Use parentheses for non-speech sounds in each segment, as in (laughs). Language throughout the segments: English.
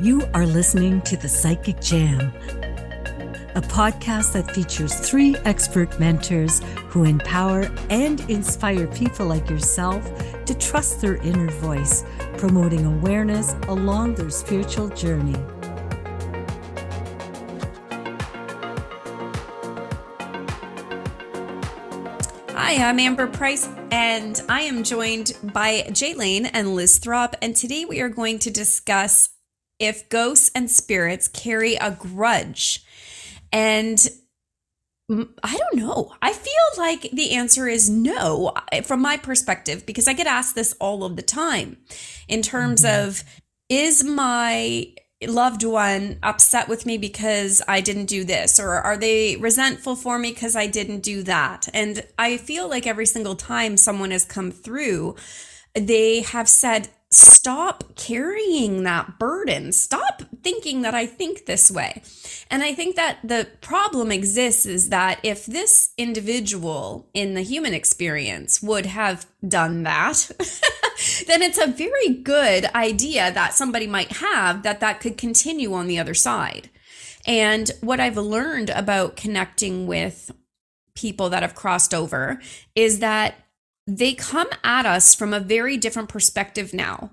You are listening to The Psychic Jam, a podcast that features three expert mentors who empower and inspire people like yourself to trust their inner voice, promoting awareness along their spiritual journey. Hi, I'm Amber Price, and I am joined by Jay Lane and Liz Throp. And today we are going to discuss if ghosts and spirits carry a grudge. And I don't know. I feel like the answer is no from my perspective because I get asked this all of the time in terms mm-hmm. of is my loved one upset with me because I didn't do this? Or are they resentful for me because I didn't do that? And I feel like every single time someone has come through, they have said, Stop carrying that burden. Stop thinking that I think this way. And I think that the problem exists is that if this individual in the human experience would have done that, (laughs) then it's a very good idea that somebody might have that that could continue on the other side. And what I've learned about connecting with people that have crossed over is that they come at us from a very different perspective now.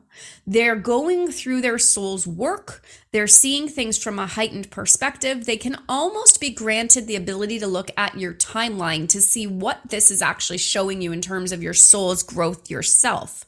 They're going through their soul's work. They're seeing things from a heightened perspective. They can almost be granted the ability to look at your timeline to see what this is actually showing you in terms of your soul's growth yourself.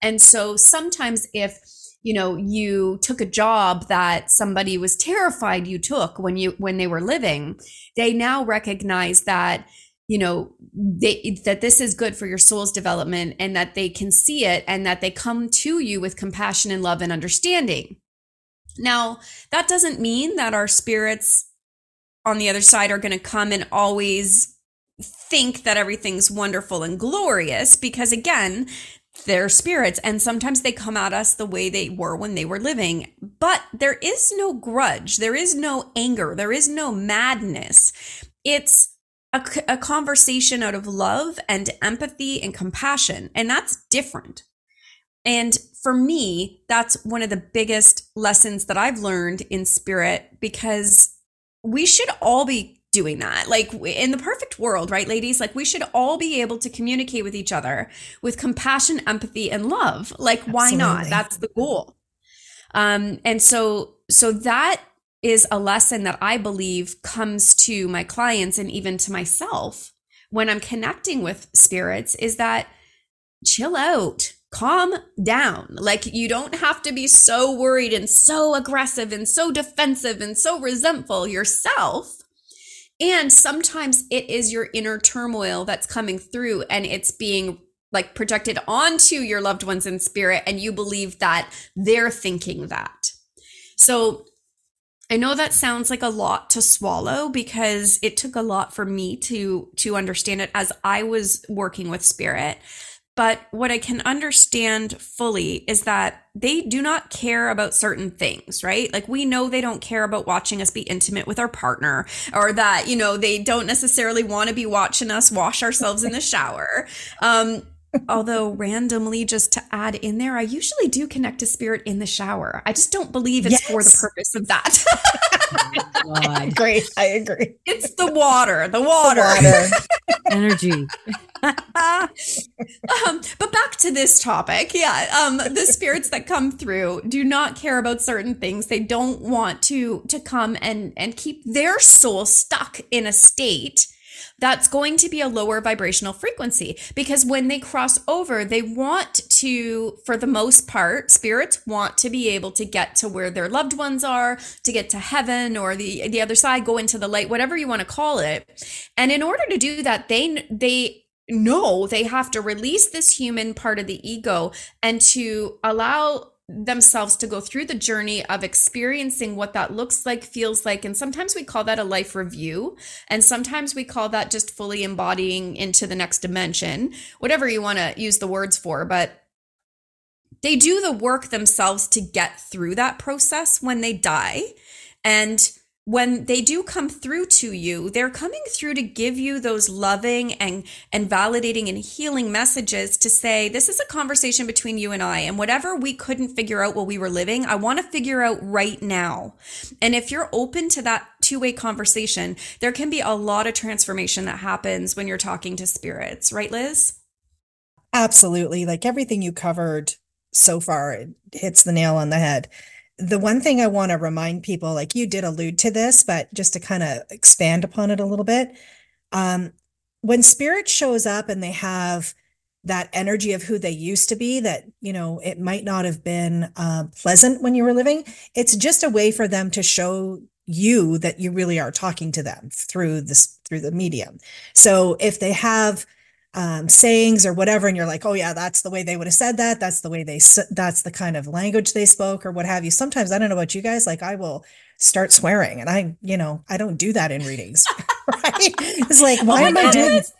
And so sometimes if you know you took a job that somebody was terrified you took when you when they were living, they now recognize that you know they that this is good for your soul's development and that they can see it and that they come to you with compassion and love and understanding. Now that doesn't mean that our spirits on the other side are going to come and always think that everything's wonderful and glorious because again they're spirits and sometimes they come at us the way they were when they were living. But there is no grudge. There is no anger. There is no madness. It's a, a conversation out of love and empathy and compassion. And that's different. And for me, that's one of the biggest lessons that I've learned in spirit because we should all be doing that. Like in the perfect world, right, ladies? Like we should all be able to communicate with each other with compassion, empathy, and love. Like, why Absolutely. not? That's the goal. Um, and so, so that is a lesson that I believe comes to my clients and even to myself when I'm connecting with spirits is that chill out, calm down. Like you don't have to be so worried and so aggressive and so defensive and so resentful yourself. And sometimes it is your inner turmoil that's coming through and it's being like projected onto your loved ones in spirit and you believe that they're thinking that. So I know that sounds like a lot to swallow because it took a lot for me to to understand it as I was working with spirit. But what I can understand fully is that they do not care about certain things, right? Like we know they don't care about watching us be intimate with our partner or that, you know, they don't necessarily want to be watching us wash ourselves in the shower. Um, Although randomly, just to add in there, I usually do connect to spirit in the shower. I just don't believe it's yes. for the purpose of that. oh I agree. I agree. It's the water, the water, the water. (laughs) energy. (laughs) um, but back to this topic. Yeah. Um, the spirits that come through do not care about certain things. They don't want to to come and and keep their soul stuck in a state that's going to be a lower vibrational frequency because when they cross over, they want to, for the most part, spirits want to be able to get to where their loved ones are, to get to heaven or the, the other side, go into the light, whatever you want to call it. And in order to do that, they, they, know they have to release this human part of the ego and to allow themselves to go through the journey of experiencing what that looks like, feels like. And sometimes we call that a life review. And sometimes we call that just fully embodying into the next dimension, whatever you want to use the words for. But they do the work themselves to get through that process when they die. And when they do come through to you they're coming through to give you those loving and and validating and healing messages to say this is a conversation between you and I and whatever we couldn't figure out while we were living I want to figure out right now. And if you're open to that two-way conversation there can be a lot of transformation that happens when you're talking to spirits. Right Liz? Absolutely. Like everything you covered so far it hits the nail on the head the one thing I want to remind people, like you did allude to this, but just to kind of expand upon it a little bit, um, when spirit shows up and they have that energy of who they used to be, that you know it might not have been uh, pleasant when you were living. It's just a way for them to show you that you really are talking to them through this through the medium. So if they have um, sayings or whatever, and you're like, oh yeah, that's the way they would have said that. That's the way they, that's the kind of language they spoke or what have you. Sometimes I don't know about you guys, like I will start swearing, and I, you know, I don't do that in readings. (laughs) right? It's like, why oh am I doing? That's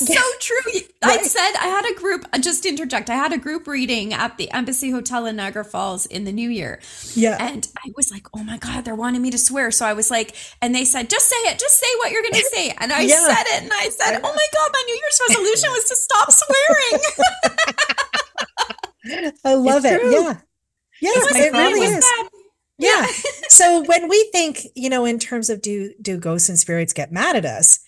yeah. so (laughs) true. Right. I said I had a group, uh, just interject, I had a group reading at the Embassy Hotel in Niagara Falls in the new year. Yeah. And I was like, oh my God, they're wanting me to swear. So I was like, and they said, just say it, just say what you're going to say. And I yeah. said it and I said, oh my God, my New Year's (laughs) resolution was to stop swearing. (laughs) I love it's it. True. Yeah. Yeah, it, it really is. Yeah. so when we think, you know, in terms of do do ghosts and spirits get mad at us?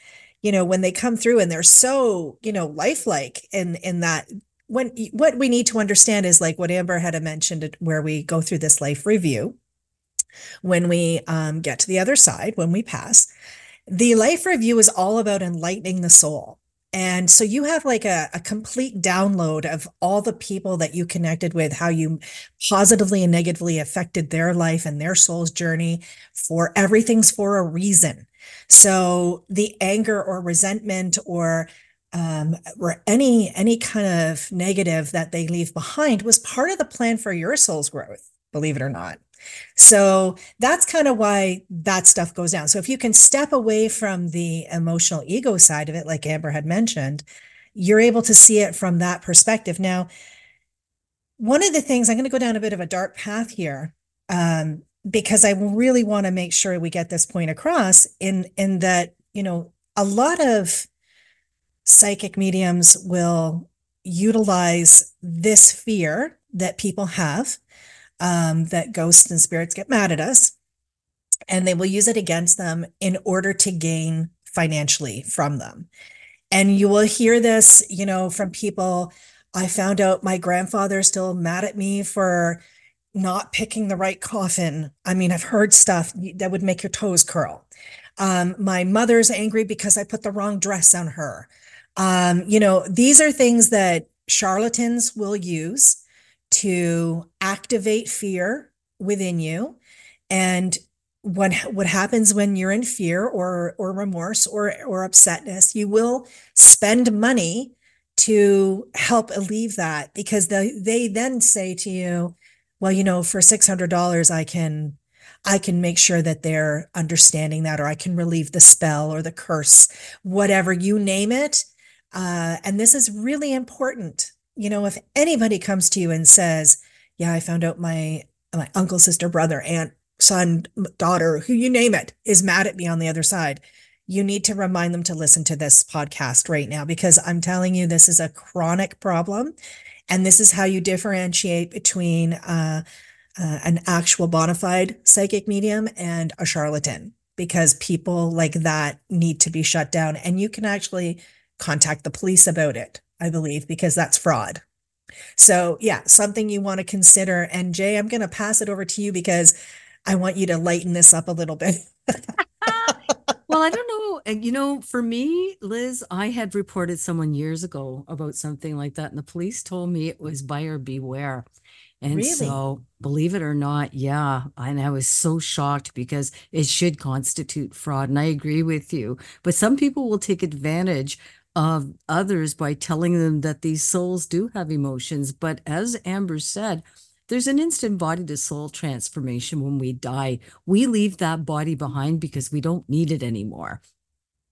You know when they come through and they're so you know lifelike in in that when what we need to understand is like what amber had mentioned where we go through this life review when we um, get to the other side when we pass the life review is all about enlightening the soul and so you have like a, a complete download of all the people that you connected with, how you positively and negatively affected their life and their soul's journey for everything's for a reason. So the anger or resentment or um, or any any kind of negative that they leave behind was part of the plan for your soul's growth, believe it or not. So that's kind of why that stuff goes down. So if you can step away from the emotional ego side of it, like Amber had mentioned, you're able to see it from that perspective. Now, one of the things I'm going to go down a bit of a dark path here. Um, because I really want to make sure we get this point across in in that you know a lot of psychic mediums will utilize this fear that people have um, that ghosts and spirits get mad at us and they will use it against them in order to gain financially from them. And you will hear this you know from people i found out my grandfather still mad at me for not picking the right coffin. I mean, I've heard stuff that would make your toes curl. Um, my mother's angry because I put the wrong dress on her. Um, you know, these are things that charlatans will use to activate fear within you. And what what happens when you're in fear or or remorse or or upsetness, you will spend money to help alleviate that because they they then say to you, well, you know, for $600, I can I can make sure that they're understanding that, or I can relieve the spell or the curse, whatever you name it. Uh, and this is really important. You know, if anybody comes to you and says, "Yeah, I found out my my uncle, sister, brother, aunt, son, daughter, who you name it, is mad at me on the other side," you need to remind them to listen to this podcast right now because I'm telling you, this is a chronic problem, and this is how you differentiate between uh, uh, an actual bona fide psychic medium and a charlatan, because people like that need to be shut down. And you can actually contact the police about it, I believe, because that's fraud. So, yeah, something you want to consider. And Jay, I'm going to pass it over to you because I want you to lighten this up a little bit. (laughs) (laughs) well, I don't know. Eh, you know, for me, Liz, I had reported someone years ago about something like that, and the police told me it was buyer beware. And really? so, believe it or not, yeah. And I was so shocked because it should constitute fraud. And I agree with you. But some people will take advantage of others by telling them that these souls do have emotions. But as Amber said, there's an instant body to soul transformation when we die. We leave that body behind because we don't need it anymore.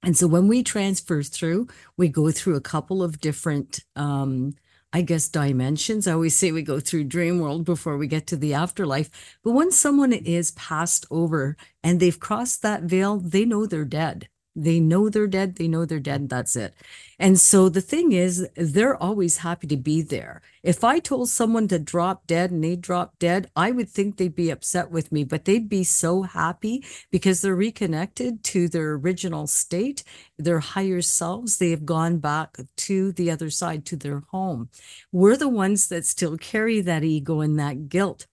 And so when we transfer through, we go through a couple of different um, I guess, dimensions. I always say we go through dream world before we get to the afterlife. But when someone is passed over and they've crossed that veil, they know they're dead. They know they're dead. They know they're dead. That's it. And so the thing is, they're always happy to be there. If I told someone to drop dead and they drop dead, I would think they'd be upset with me, but they'd be so happy because they're reconnected to their original state, their higher selves. They have gone back to the other side, to their home. We're the ones that still carry that ego and that guilt.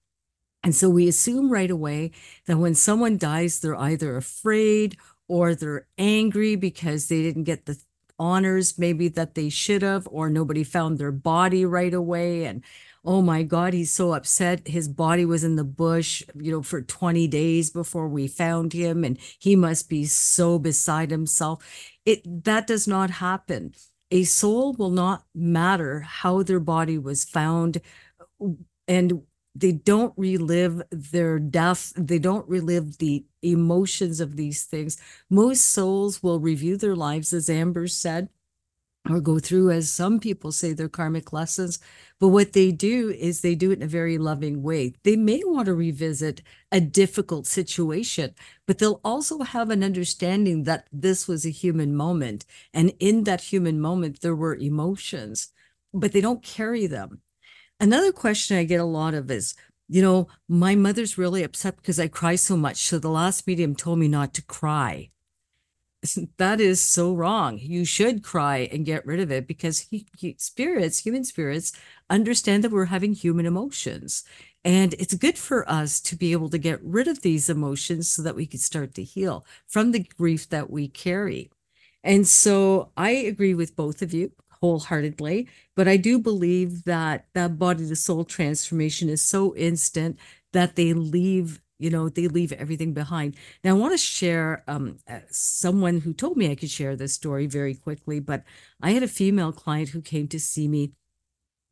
And so we assume right away that when someone dies, they're either afraid or they're angry because they didn't get the honors maybe that they should have, or nobody found their body right away. And oh my God, he's so upset. His body was in the bush, you know, for 20 days before we found him, and he must be so beside himself. It that does not happen. A soul will not matter how their body was found. And they don't relive their death they don't relive the emotions of these things. Most souls will review their lives as amber said or go through as some people say their karmic lessons. But what they do is they do it in a very loving way. They may want to revisit a difficult situation but they'll also have an understanding that this was a human moment. And in that human moment there were emotions but they don't carry them Another question I get a lot of is, you know, my mother's really upset because I cry so much. So the last medium told me not to cry. (laughs) That is so wrong. You should cry and get rid of it because he, he, spirits, human spirits, understand that we're having human emotions. And it's good for us to be able to get rid of these emotions so that we can start to heal from the grief that we carry. And so I agree with both of you wholeheartedly. But I do believe that that body to soul transformation is so instant that they leave you know they leave everything behind. Now i want to share um, uh, someone who told me i could share this story very quickly but i had a female client who came to see me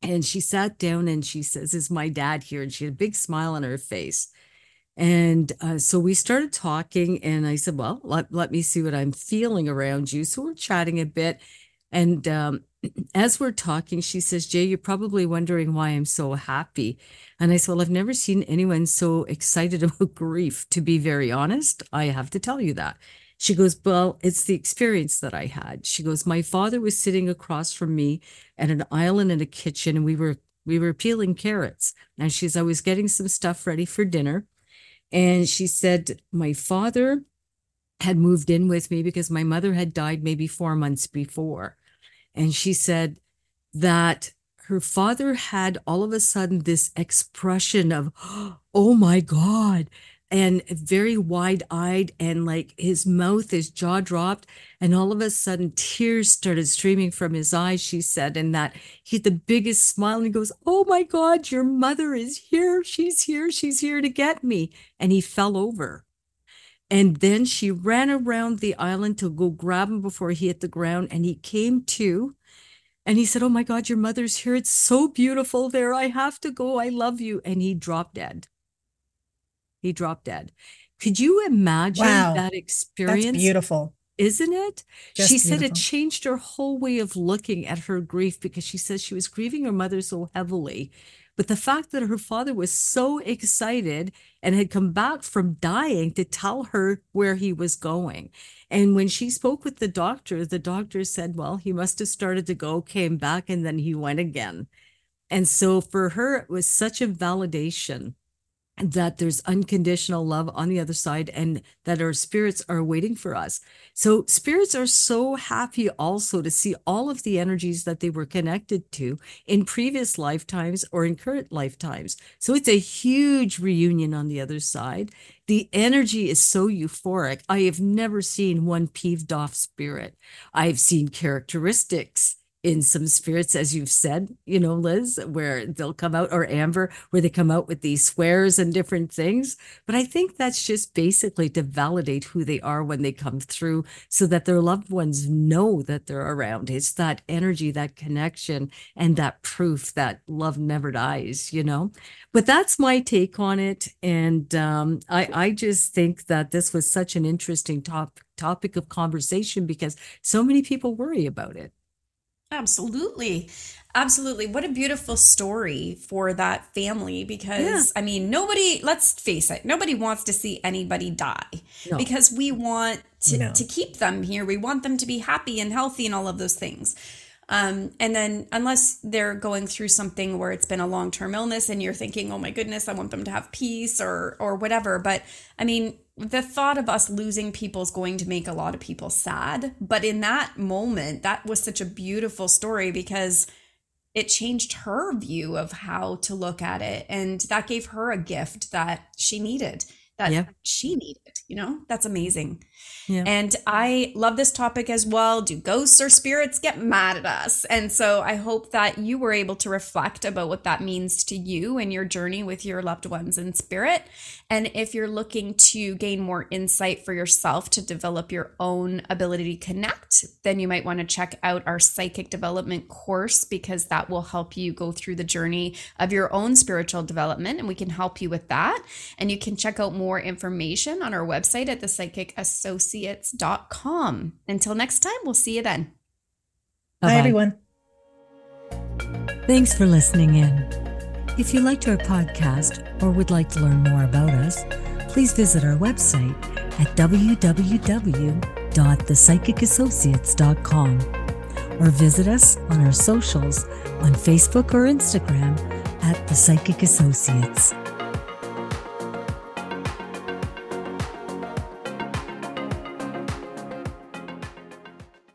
and she sat down and she says is my dad here? And she had a big smile on her face. And uh, so we started talking and i said well let, let me see what i'm feeling around you. So we're chatting a bit and um, (clears throat) as we're talking, she says, Jay, you're probably wondering why I'm so happy. And I said, Well, I've never seen anyone so excited (laughs) about grief. To be very honest, I have to tell you that. She goes, Well, it's the experience that I had. She goes, My father was sitting across from me at an island in a kitchen, and we were we were peeling carrots. And she's I was getting some stuff ready for dinner. And she said, My father had moved in with me because my mother had died maybe four months before. And she said that her father had all of a sudden this expression of, (gasps) oh my God, and very wide eyed, and like his mouth, his jaw dropped. And all of a sudden, tears started streaming from his eyes, she said, and that he had the biggest smile. And he goes, Oh my God, your mother is here. She's here. She's here to get me. And he fell over. And then she ran around the island to go grab him before he hit the ground. And he came to and he said, Oh my God, your mother's here. It's so beautiful there. I have to go. I love you. And he dropped dead. He dropped dead. Could you imagine wow. that experience? That's beautiful. Isn't it? Just she beautiful. said it changed her whole way of looking at her grief because she says she was grieving her mother so heavily but the fact that her father was so excited and had come back from dying to tell her where he was going. And when she spoke with the doctor, the doctor said, well, he must have started to go, came back, and then he went again. And so for her, it was such a validation that there's unconditional love on the other side and that our spirits are waiting for us. So spirits are so happy also to see all of the energies that they were connected to in previous lifetimes or in current lifetimes. So it's a huge reunion on the other side. The energy is so euphoric. I have never seen one peeved off spirit. I've seen characteristics in some spirits, as you've said, you know, Liz, where they'll come out, or Amber, where they come out with these swears and different things. But I think that's just basically to validate who they are when they come through so that their loved ones know that they're around. It's that energy, that connection, and that proof that love never dies, you know? But that's my take on it. And um, I, I just think that this was such an interesting top, topic of conversation because so many people worry about it. Absolutely. Absolutely. What a beautiful story for that family because yeah. I mean, nobody, let's face it, nobody wants to see anybody die no. because we want to, no. to keep them here. We want them to be happy and healthy and all of those things. Um, and then unless they're going through something where it's been a long-term illness and you're thinking, "Oh my goodness, I want them to have peace or or whatever." But I mean, the thought of us losing people is going to make a lot of people sad, but in that moment, that was such a beautiful story because it changed her view of how to look at it. And that gave her a gift that she needed, that yeah. she needed, you know? That's amazing. Yeah. And I love this topic as well. Do ghosts or spirits get mad at us? And so I hope that you were able to reflect about what that means to you and your journey with your loved ones in spirit. And if you're looking to gain more insight for yourself to develop your own ability to connect, then you might want to check out our psychic development course because that will help you go through the journey of your own spiritual development. And we can help you with that. And you can check out more information on our website at the Psychic Association associates.com. Until next time, we'll see you then. Bye-bye. Bye, everyone. Thanks for listening in. If you liked our podcast or would like to learn more about us, please visit our website at www.thepsychicassociates.com or visit us on our socials on Facebook or Instagram at The Psychic Associates.